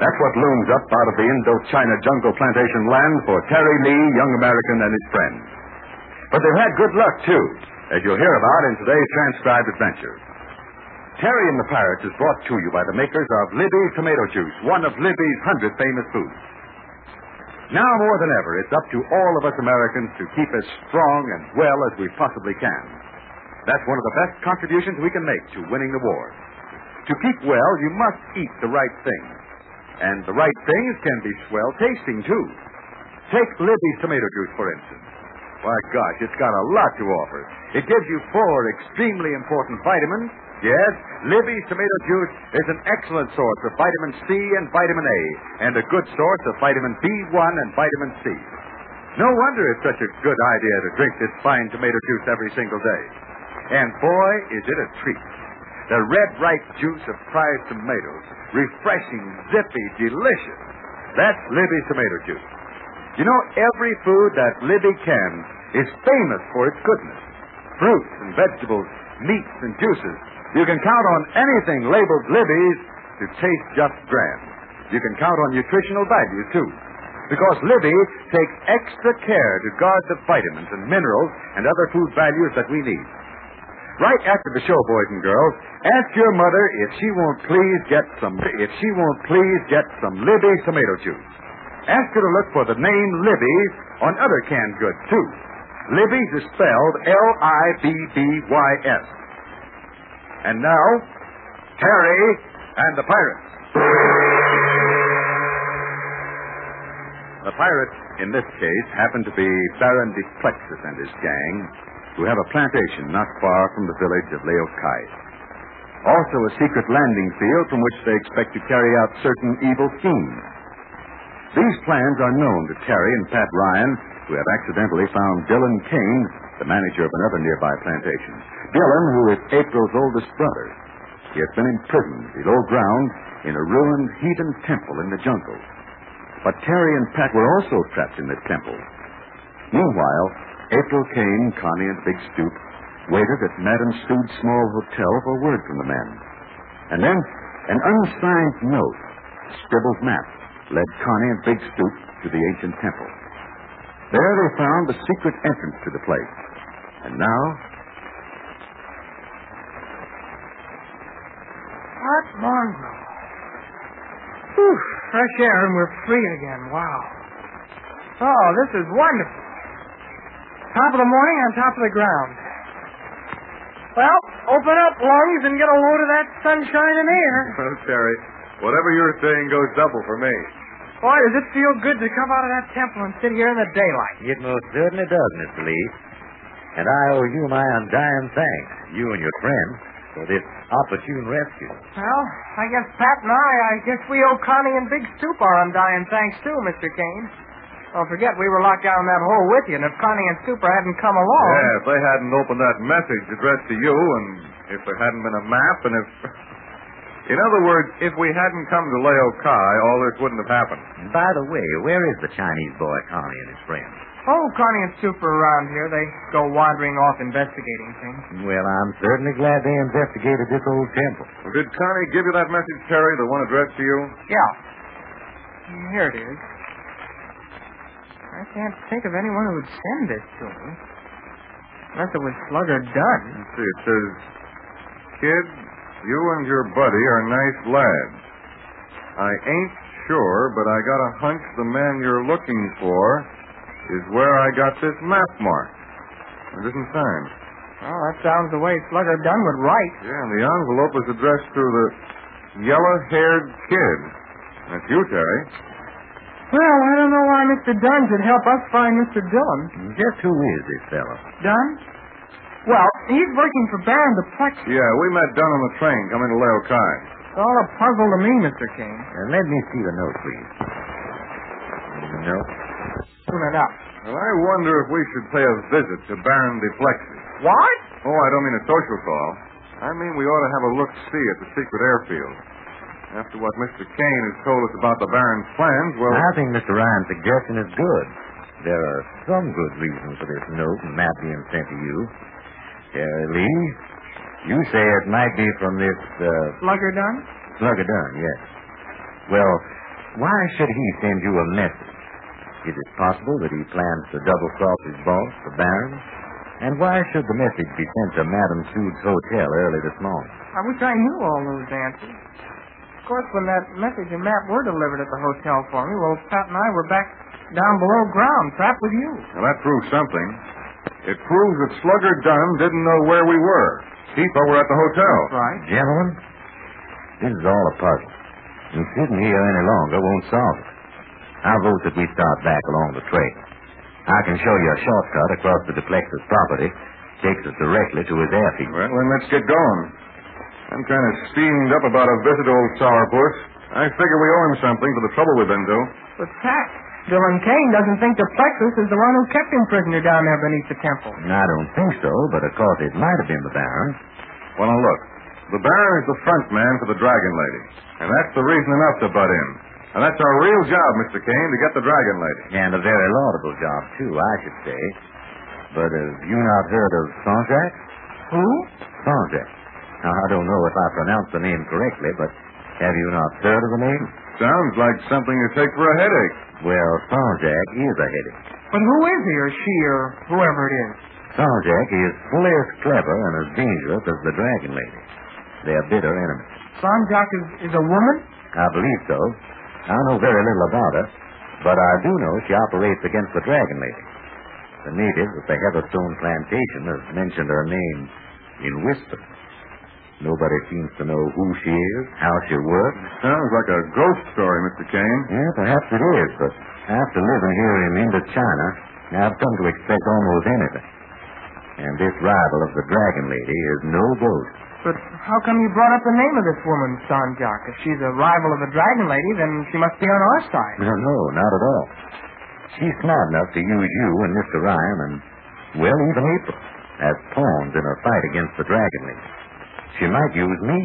That's what looms up out of the Indochina jungle plantation land for Terry Lee, young American, and his friends. But they've had good luck, too, as you'll hear about in today's transcribed adventure. Terry and the Pirates is brought to you by the makers of Libby's Tomato Juice, one of Libby's hundred famous foods. Now more than ever, it's up to all of us Americans to keep as strong and well as we possibly can. That's one of the best contributions we can make to winning the war. To keep well, you must eat the right things. And the right things can be swell tasting, too. Take Libby's tomato juice, for instance. Why, gosh, it's got a lot to offer. It gives you four extremely important vitamins. Yes, Libby's tomato juice is an excellent source of vitamin C and vitamin A, and a good source of vitamin B1 and vitamin C. No wonder it's such a good idea to drink this fine tomato juice every single day. And boy, is it a treat. The red, ripe juice of prized tomatoes. Refreshing, zippy, delicious. That's Libby's tomato juice. You know, every food that Libby can is famous for its goodness. Fruits and vegetables, meats and juices. You can count on anything labeled Libby's to taste just grand. You can count on nutritional value, too. Because Libby takes extra care to guard the vitamins and minerals and other food values that we need. Right after the show, boys and girls, ask your mother if she won't please get some if she won't please get some Libby's tomato juice. Ask her to look for the name Libby's on other canned goods too. Libby's is spelled L-I-B-B-Y-S. And now, Terry and the Pirates. The pirates, in this case, happen to be Baron Duplexis and his gang, who have a plantation not far from the village of Leokai. Also, a secret landing field from which they expect to carry out certain evil schemes. These plans are known to Terry and Pat Ryan, who have accidentally found Dillon Kane, the manager of another nearby plantation. Dylan, who is April's oldest brother. He has been imprisoned below ground in a ruined heathen temple in the jungle. But Terry and Pat were also trapped in this temple. Meanwhile, April Kane, Connie, and Big Stoop waited at Madame Stood's small hotel for word from the men. And then an unsigned note, scribbled map, led Connie and Big Stoop to the ancient temple. There they found the secret entrance to the place. And now, Hot mongrel. Whew, fresh air and we're free again. Wow. Oh, this is wonderful. Top of the morning on top of the ground. Well, open up lungs and get a load of that sunshine and air. well, Terry, whatever you're saying goes double for me. Boy, does it feel good to come out of that temple and sit here in the daylight. It most certainly does, Mr. Lee. And I owe you my undying thanks, you and your friends, for this opportune rescue. Well, I guess Pat and I, I guess we owe Connie and Big Stoop our undying thanks too, Mr. Kane. Don't forget, we were locked down in that hole with you, and if Connie and Super hadn't come along. Yeah, if they hadn't opened that message addressed to you, and if there hadn't been a map, and if. In other words, if we hadn't come to Leo Kai, all this wouldn't have happened. And by the way, where is the Chinese boy Connie and his friend? Oh, Connie and Super are around here. They go wandering off investigating things. Well, I'm certainly glad they investigated this old temple. Well, did Connie give you that message, Terry, the one addressed to you? Yeah. Here it is. I can't think of anyone who would send this to me. Unless it was Slugger Dunn. Let's see, it says, Kid, you and your buddy are nice lads. I ain't sure, but I got a hunch the man you're looking for is where I got this map marked. It isn't signed. Well, that sounds the way Slugger Dunn would write. Yeah, and the envelope is addressed to the yellow-haired kid. That's you, Terry. Well, I don't know why Mr. Dunn should help us find Mr. Dillon. Just who is this fellow? Dunn? Well, he's working for Baron de Duplexis. Yeah, we met Dunn on the train coming to Leo Kai. It's all a puzzle to me, Mr. Kane. Uh, let me see the note, please. No. Tune it up. Well, I wonder if we should pay a visit to Baron Duplexis. What? Oh, I don't mean a social call. I mean we ought to have a look-see at the secret airfield. After what Mr. Kane has told us about the Baron's plans, well... I think Mr. Ryan's suggestion is good. There are some good reasons for this note and map being sent to you. Uh, Lee, you say it might be from this, uh, Slugger Dunn? Slugger Dunn, yes. Well, why should he send you a message? Is it possible that he plans to double-cross his boss, the Baron? And why should the message be sent to Madame Sood's hotel early this morning? I wish I knew all those answers. Of course, when that message and map were delivered at the hotel for me, well, Pat and I were back down below ground, trapped with you. Well, that proves something. It proves that Slugger Dunn didn't know where we were. He thought we were at the hotel. Right. Gentlemen, this is all a puzzle. And sitting here any longer won't solve it. I vote that we start back along the trail. I can show you a shortcut across the Duplexis property. Takes us directly to his airfield. Well, then let's get going. I'm kind of steamed up about a visit to old Sourpuss. I figure we owe him something for the trouble we've been through. But Pat, Dillon Kane doesn't think Duplexis is the one who kept him prisoner down there beneath the temple. I don't think so, but of course it might have been the Baron. Well, now look. The Baron is the front man for the Dragon Lady. And that's the reason enough to butt in. And that's our real job, Mr. Kane, to get the Dragon Lady. And a very laudable job, too, I should say. But have you not heard of Sanjak? Who? Sanjak. Now, I don't know if I pronounced the name correctly, but have you not heard of the name? Sounds like something you take for a headache. Well, Sanjak is a headache. But who is he, or she, or whoever it is? Sanjak is fully as clever and as dangerous as the Dragon Lady. They're bitter enemies. Sanjak is, is a woman? I believe so. I know very little about her, but I do know she operates against the Dragon Lady. The natives at the Heatherstone plantation have mentioned her name in whispers. Nobody seems to know who she is, how she works. Sounds like a ghost story, Mr. Kane. Yeah, perhaps it is, but after living here in Indochina, I've come to expect almost anything. And this rival of the Dragon Lady is no ghost. But how come you brought up the name of this woman, Sanjak? If she's a rival of the Dragon Lady, then she must be on our side. No, no, not at all. She's smart enough to use you and Mr. Ryan and, well, even April as pawns in her fight against the Dragon Lady. She might use me.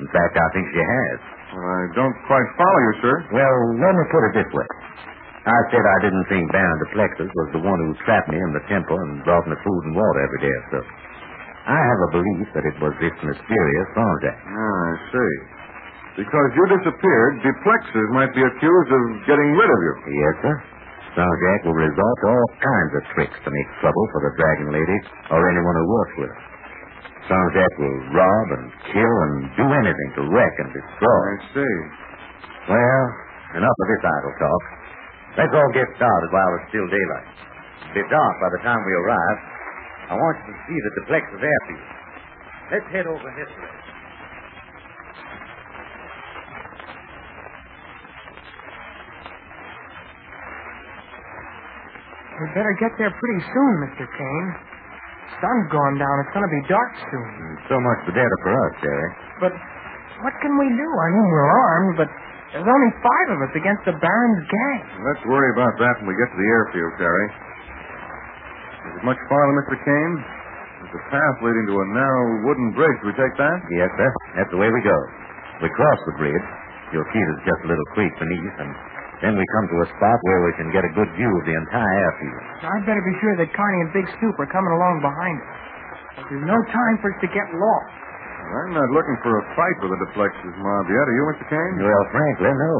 In fact, I think she has. Well, I don't quite follow you, sir. Well, let me put it this way. I said I didn't think Baron Duplexis was the one who trapped me in the temple and brought me food and water every day or so. I have a belief that it was this mysterious Sanjak. Ah, I see. Because you disappeared, Duplexis might be accused of getting rid of you. Yes, sir. Sanjak will resort to all kinds of tricks to make trouble for the Dragon Lady or anyone who works with her. Sanjak will rob and kill and do anything to wreck and destroy. I see. Well, enough of this idle talk. Let's all get started while it's still daylight. It'll be dark by the time we arrive. I want you to see the Duplexis airfield. Let's head over this way. We'd better get there pretty soon, Mr. Kane. Sun's gone down. It's going to be dark soon. Mm, so much the better for us, Terry. But what can we do? I mean, we're armed, but there's only five of us against the Baron's gang. Let's worry about that when we get to the airfield, Terry. Is it much farther, Mr. Kane? There's a path leading to a narrow wooden bridge. We take that? Yes, sir. That's the way we go. We cross the bridge. You'll see there's just a little creek beneath, and then we come to a spot where we can get a good view of the entire airfield. I'd better be sure that Connie and Big Stoop are coming along behind us. There's no time for us to get lost. I'm not looking for a fight with the Duplexis mob yet. Are you, Mr. Kane? Well, frankly, no.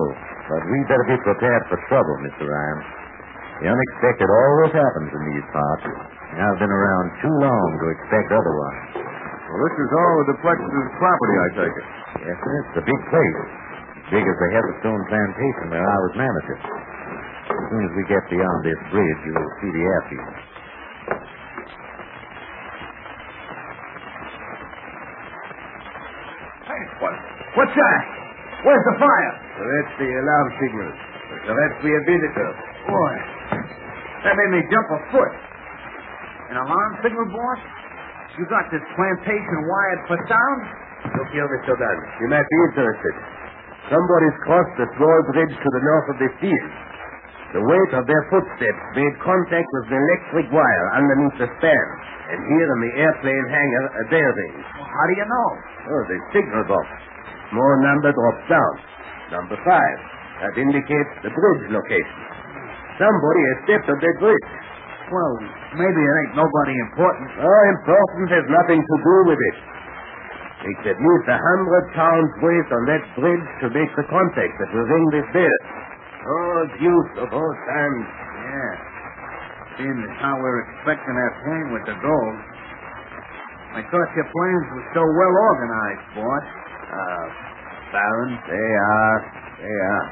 But we better be prepared for trouble, Mr. Ryan. The unexpected always happens in these parts. And I've been around too long to expect otherwise. Well, this is all the Plexus property, I take it. Yes, sir. It's a big place. As big as the Heatherstone plantation where I was manager. As soon as we get beyond this bridge, you'll see the airfield. Hey, what? What's that? Where's the fire? that's the alarm signal. So that's the visitor. Boy, that made me jump a foot. An alarm signal, boss? You got this plantation wired for sound? Look here, Mr. Dunn. You might be interested. Somebody's crossed the small bridge to the north of the field. The weight of their footsteps made contact with the electric wire underneath the span. And here in the airplane hangar uh, are their rings. How do you know? Oh, the signal box. Small number drops down. Number five. That indicates the bridge location. Somebody has stepped on that bridge. Well, maybe it ain't nobody important. Oh, important has nothing to do with it. It's at least a hundred pounds weight on that bridge to make the contact that will ring this bell. Oh, use of all times. Yeah. Seeing as how we're expecting that plane with the gold. I thought your plans were so well organized, boss. Ah, Baron, they are. They are.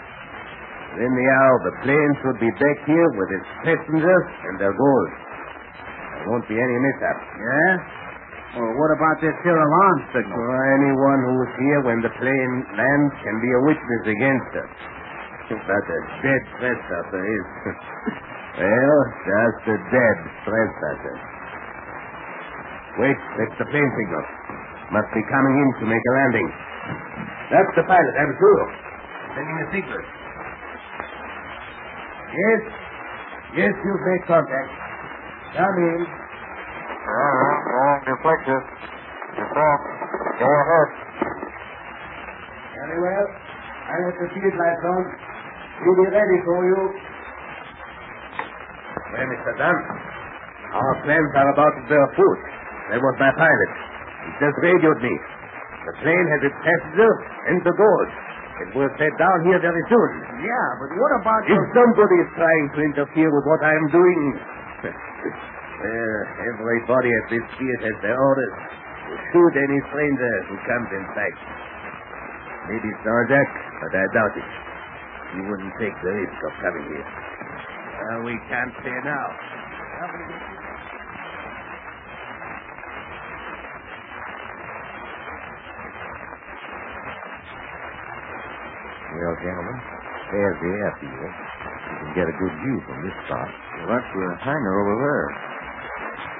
Within the hour, the plane should be back here with its passengers and their gold. There won't be any mishap. Yeah? Well, what about this here alarm signal? For anyone who was here when the plane lands can be a witness against us. But a dead trespasser is. well, just a dead trespasser. Wait, that's the plane signal. Must be coming in to make a landing. That's the pilot, I'm sure. Sending a signal. Yes. Yes, you've made contact. Come in. Ah. Uh, deflector. Yourself. Go ahead. Very well. I'll have the field lights on. We'll be ready for you. Well, Mr. Dunn, our plans are about to bear fruit. That was my pilot. He just radioed me. The plane has its passenger and the gold. It will set down here very soon. Yeah, but what about If somebody is trying to interfere with what I am doing, well, everybody at this field has their orders to shoot any stranger who comes in sight. Maybe Jack, but I doubt it. He wouldn't take the risk of coming here. Well, we can't say now. Well, gentlemen, there's the airfield. You can get a good view from this spot. Well, that's the hangar over there.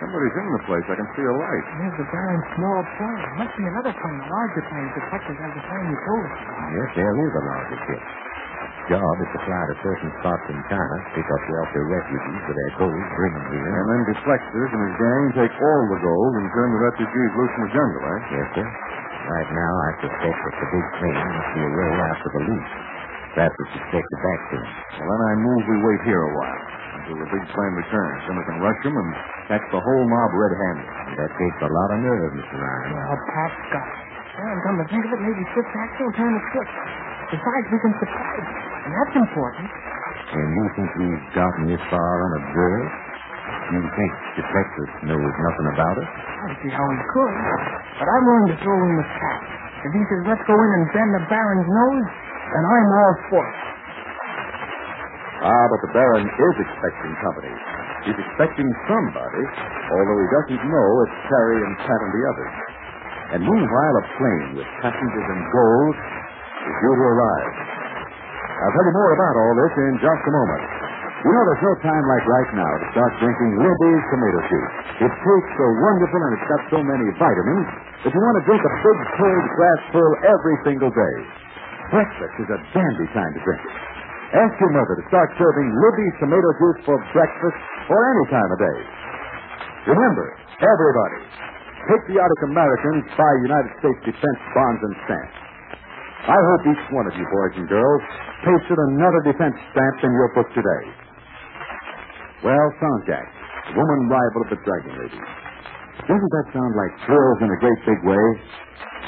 Somebody's in the place. I can see a light. There's the Baron's small plane. Must be another plane, a larger plane. Detectives have the plane you told us. Yes, there is a larger ship. Its job is to fly to certain spots in China, pick up wealthy refugees with their gold, bring them here. And then Deflectors and his gang take all the gold and turn the refugees loose in the jungle, eh? Yes, sir. Right now, I suspect that the big plane must be away after the loot. Perhaps it's expected back soon. Well, then I move we wait here a while until the big plane returns. Then we can rush them and catch the whole mob red-handed. That takes a lot of nerve, Mr. Ryan. Oh, well, Pat's got it. Well, come to think of it, maybe Fifth Axel will turn the trick. Besides, we can surprise him, and that's important. And you think we've gotten this far unobserved? You think Detective knows nothing about it? I don't see how he could. But I'm willing to throw in the hat. If he says, let's go in and bend the Baron's nose, then I'm all for it. Ah, but the Baron is expecting company. He's expecting somebody, although he doesn't know it's Terry and Pat and the others. And meanwhile, a plane with passengers and gold is due to arrive. I'll tell you more about all this in just a moment. You know, there's no time like right now to start drinking Libby's tomato juice. It tastes so wonderful and it's got so many vitamins that you want to drink a big cold glass full every single day. Breakfast is a dandy time to drink it. Ask your mother to start serving Libby's tomato juice for breakfast or any time of day. Remember, everybody, patriotic Americans buy United States defense bonds and stamps. I hope each one of you boys and girls pasted another defense stamp in your book today. Well, Sanjak, woman rival of the Dragon Lady. Doesn't that sound like thrills in a great big way?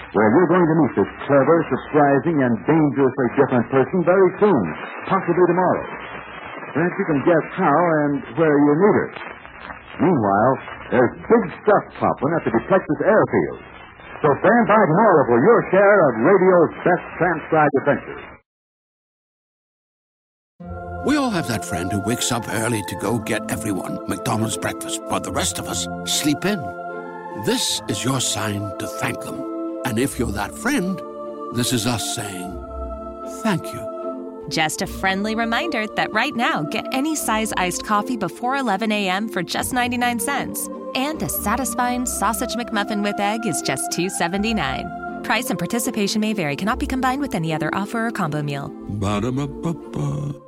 Well, you're going to meet this clever, surprising, and dangerously different person very soon, possibly tomorrow. Perhaps you can guess how and where you meet her. Meanwhile, there's big stuff popping at the Detectives Airfield. So stand by tomorrow for your share of radio's best transcribed adventures. We all have that friend who wakes up early to go get everyone McDonald's breakfast, while the rest of us sleep in. This is your sign to thank them. And if you're that friend, this is us saying thank you. Just a friendly reminder that right now, get any size iced coffee before 11 a.m. for just 99 cents. And a satisfying sausage McMuffin with egg is just $2.79. Price and participation may vary, cannot be combined with any other offer or combo meal. Ba-da-ba-ba-ba.